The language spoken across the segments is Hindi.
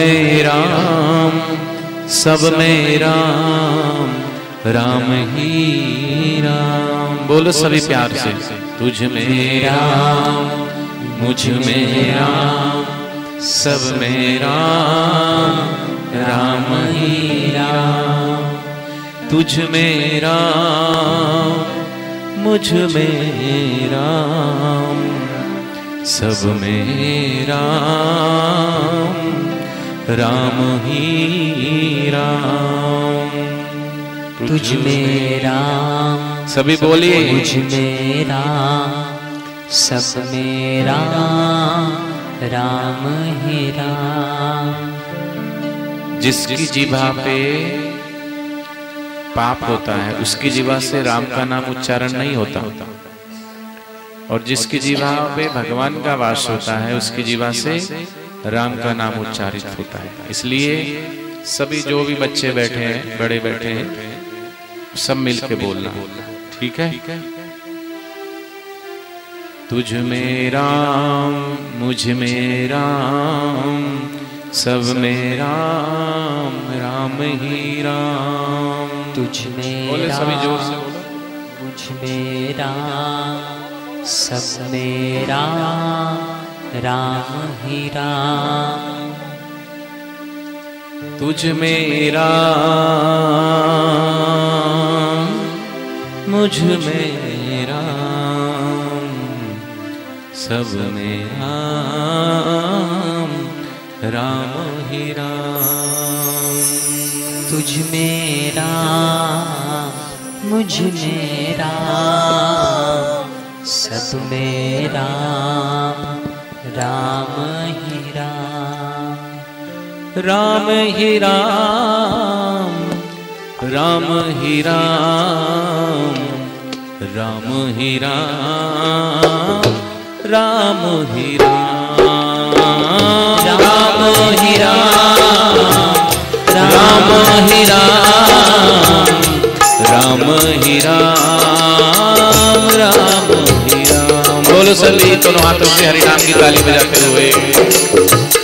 राम, सब में राम राम ही राम। बोलो सभी प्यार से, तुझ में राम, मुझमें राम, सब में राम राम ही राम। तुझ में राम, मुझमें राम, सब में राम। राम ही राम। तुझ में राम सभी बोलिए। मुझमें राम सब में राम राम ही राम। जिसकी जीभा पे पाप होता है उसकी जीवा से राम का नाम उच्चारण नहीं होता। और जिसकी जीवा पे भगवान का वास होता है उसकी जीवा से राम का नाम उच्चारित होता है। इसलिए सभी जो भी बच्चे बैठे हैं बड़े बैठे हैं सब मिल के बोलना। ठीक है? तुझ में राम मुझमें राम सब में राम राम ही राम। तुझ में बोले सभी ज़ोर से राम मुझमें राम सब में राम। राम ही राम। तुझ में राम मुझमें राम। सब में राम राम ही राम। तुझ में राम मुझमें राम। सब में राम राम। राम ही राम राम ही राम राम ही राम राम ही राम राम ही राम राम ही राम राम ही राम राम ही राम। बोलो सभी दोनों हाथों से हरिनाम की ताली बजाते हुए।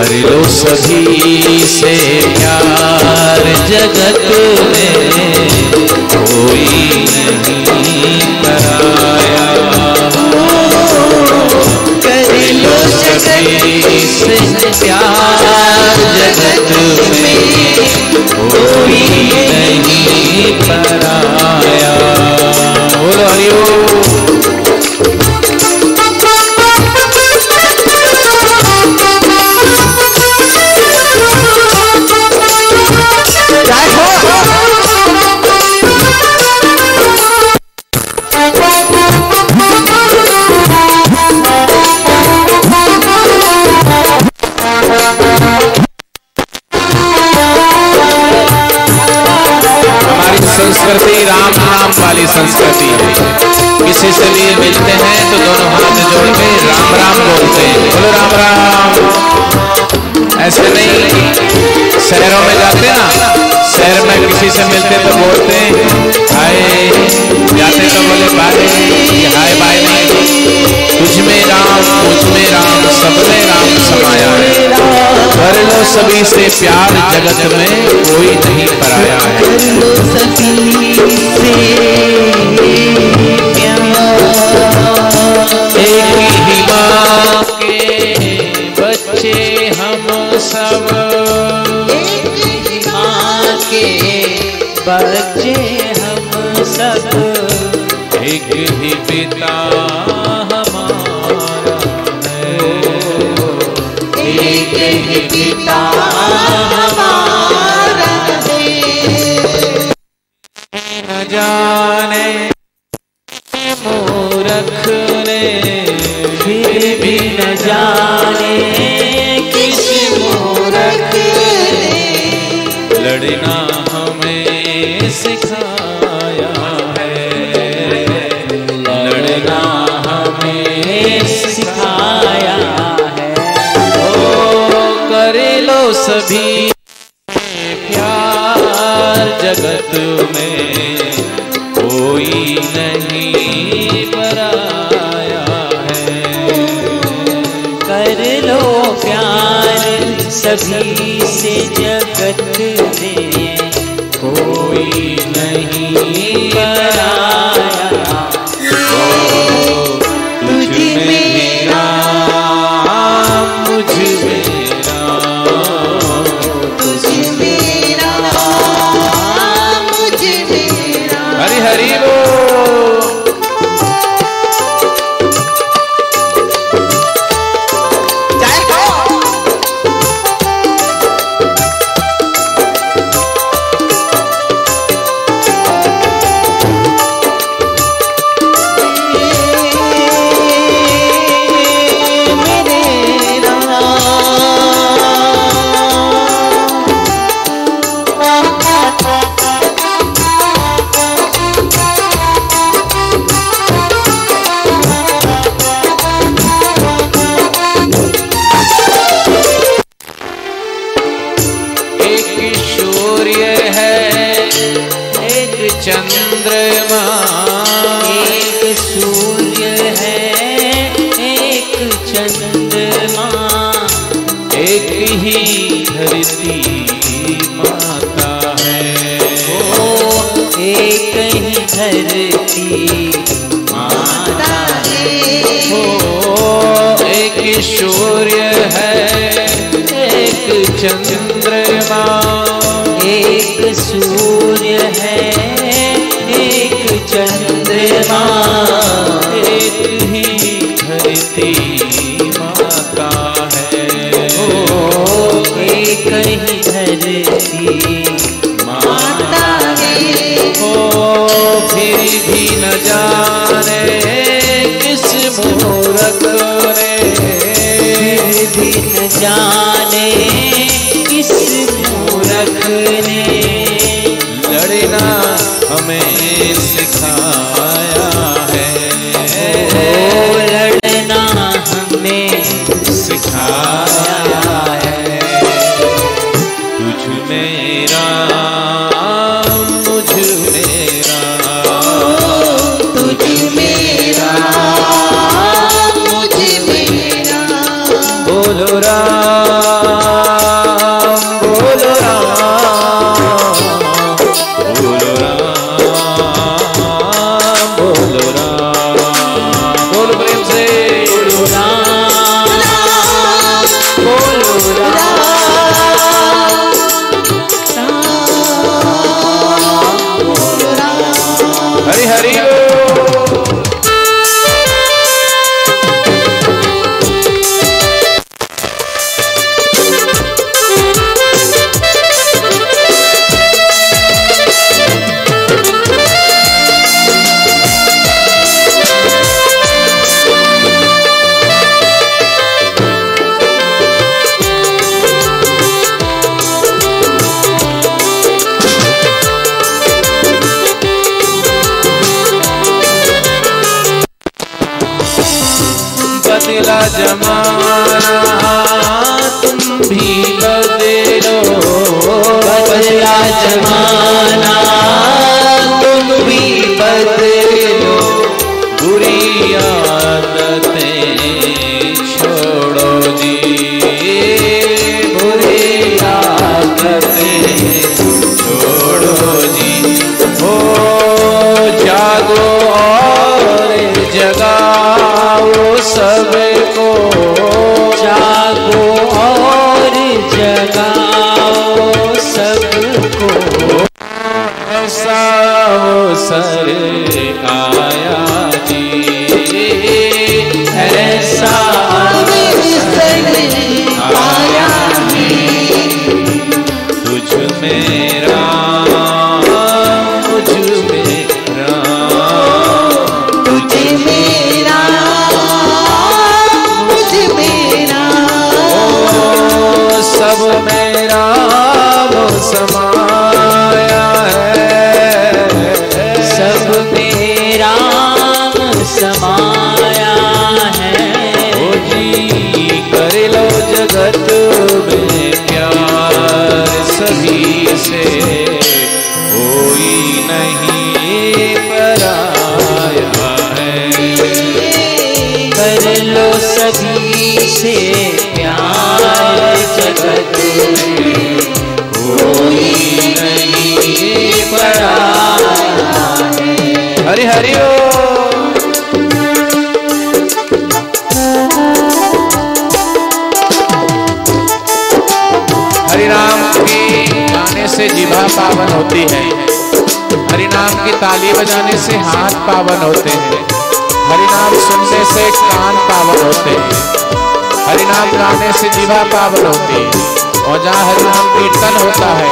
कर लो सभी से प्यार जगत में कोई नहीं कराया। कर लो सभी से प्यार जगत में कोई नहीं कराया। बोलो हरिओम ऐसे नहीं। शहरों में जाते ना, शहर में किसी से मिलते तो बोलते हाय। जाते तो बोले बाय हाय बाय तुझ में राम मुझमें राम, सब में राम समाया है। कर लो सभी से प्यार जगत में, कोई नहीं पराया है। एक बच्चे हम सब एक ही पिता हमारा है। एक ही पिता सभी प्यार जगत में कोई नहीं पराया है। कर लो प्यार सभी से जगत धरती माता हो एक सूर्य है एक चंद्रमा एक सूर्य है एक चंद्रमा एक la llamada. amém. से जिभा पावन होती है। हरि नाम की ताली बजाने से हाथ पावन होते हैं। हरि नाम सुनने से कान पावन होते हैं। हरि नाम गाने से जिभा पावन होती है। और जहाँ हरि नाम कीर्तन होता है,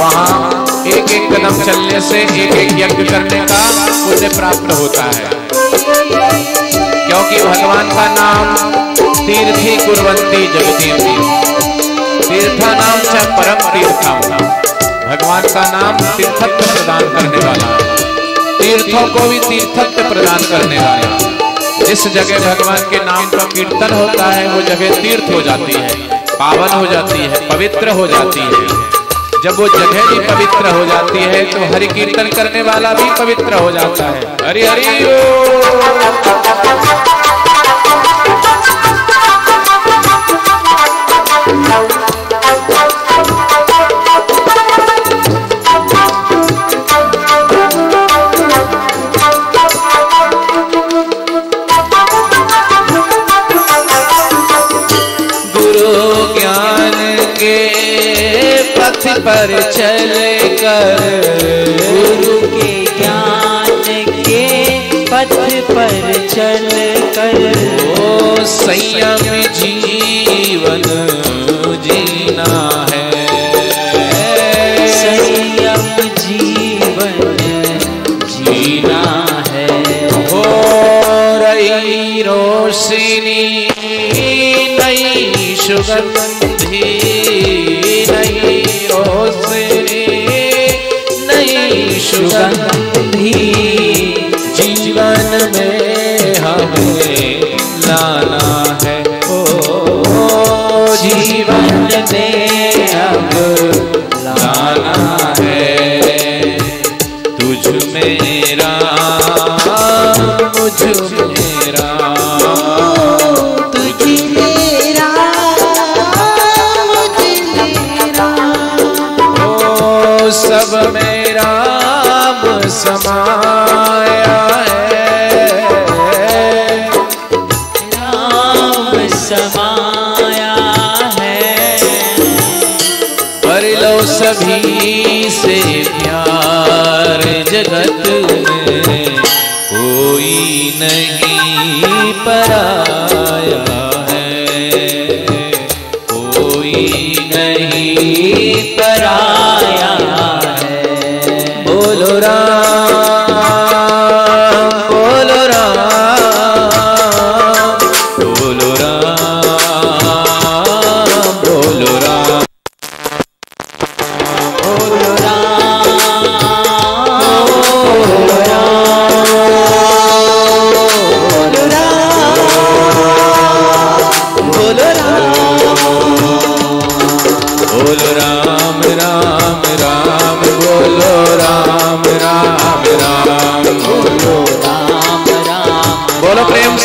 वहाँ एक एक कदम चलने से एक एक यज्ञ करने का पुण्य प्राप्त होता है। क्योंकि भगवान का नाम तीर्थी कुरवंती जगदीवी तीर्था नाम च परम तीर्थम भगवान का नाम तीर्थत्व प्रदान करने वाला। तीर्थों को भी तीर्थत्व प्रदान करने वाला। जिस जगह भगवान के नाम का कीर्तन होता है, वो जगह तीर्थ हो जाती है, पावन हो जाती है, पवित्र हो जाती है। जब वो जगह भी पवित्र हो जाती है तो हरि कीर्तन करने वाला भी पवित्र हो जाता है। हरि हरि संयम जीवन जीना है। संयम जीवन जीना है। हो रही रोशनी नई सुगंधी नई रोशनी नई सुगंधी सभी से प्यार जगत नहीं परा।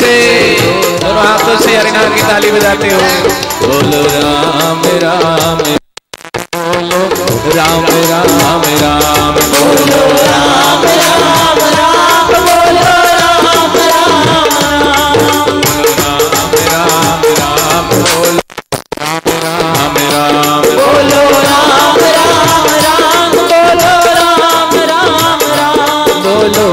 से दोनों हाथों से हरिनाम की ताली बजाते हो बोलो राम राम बोलो राम राम राम बोलो राम राम राम बोलो राम राम राम राम बोलो राम राम बोलो राम राम राम बोलो राम राम राम बोलो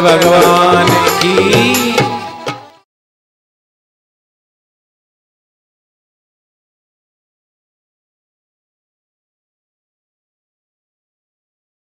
भगवान की